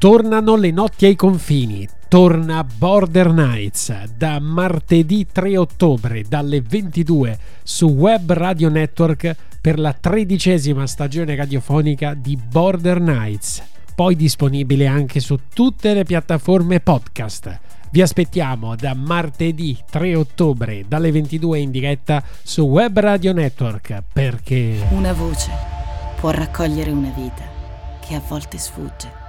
Tornano le notti ai confini. Torna Border Nights da martedì 3 ottobre dalle 22 su Web Radio Network per la tredicesima stagione radiofonica di Border Nights. Poi disponibile anche su tutte le piattaforme podcast. Vi aspettiamo da martedì 3 ottobre dalle 22 in diretta su Web Radio Network perché Una voce può raccogliere una vita che a volte sfugge.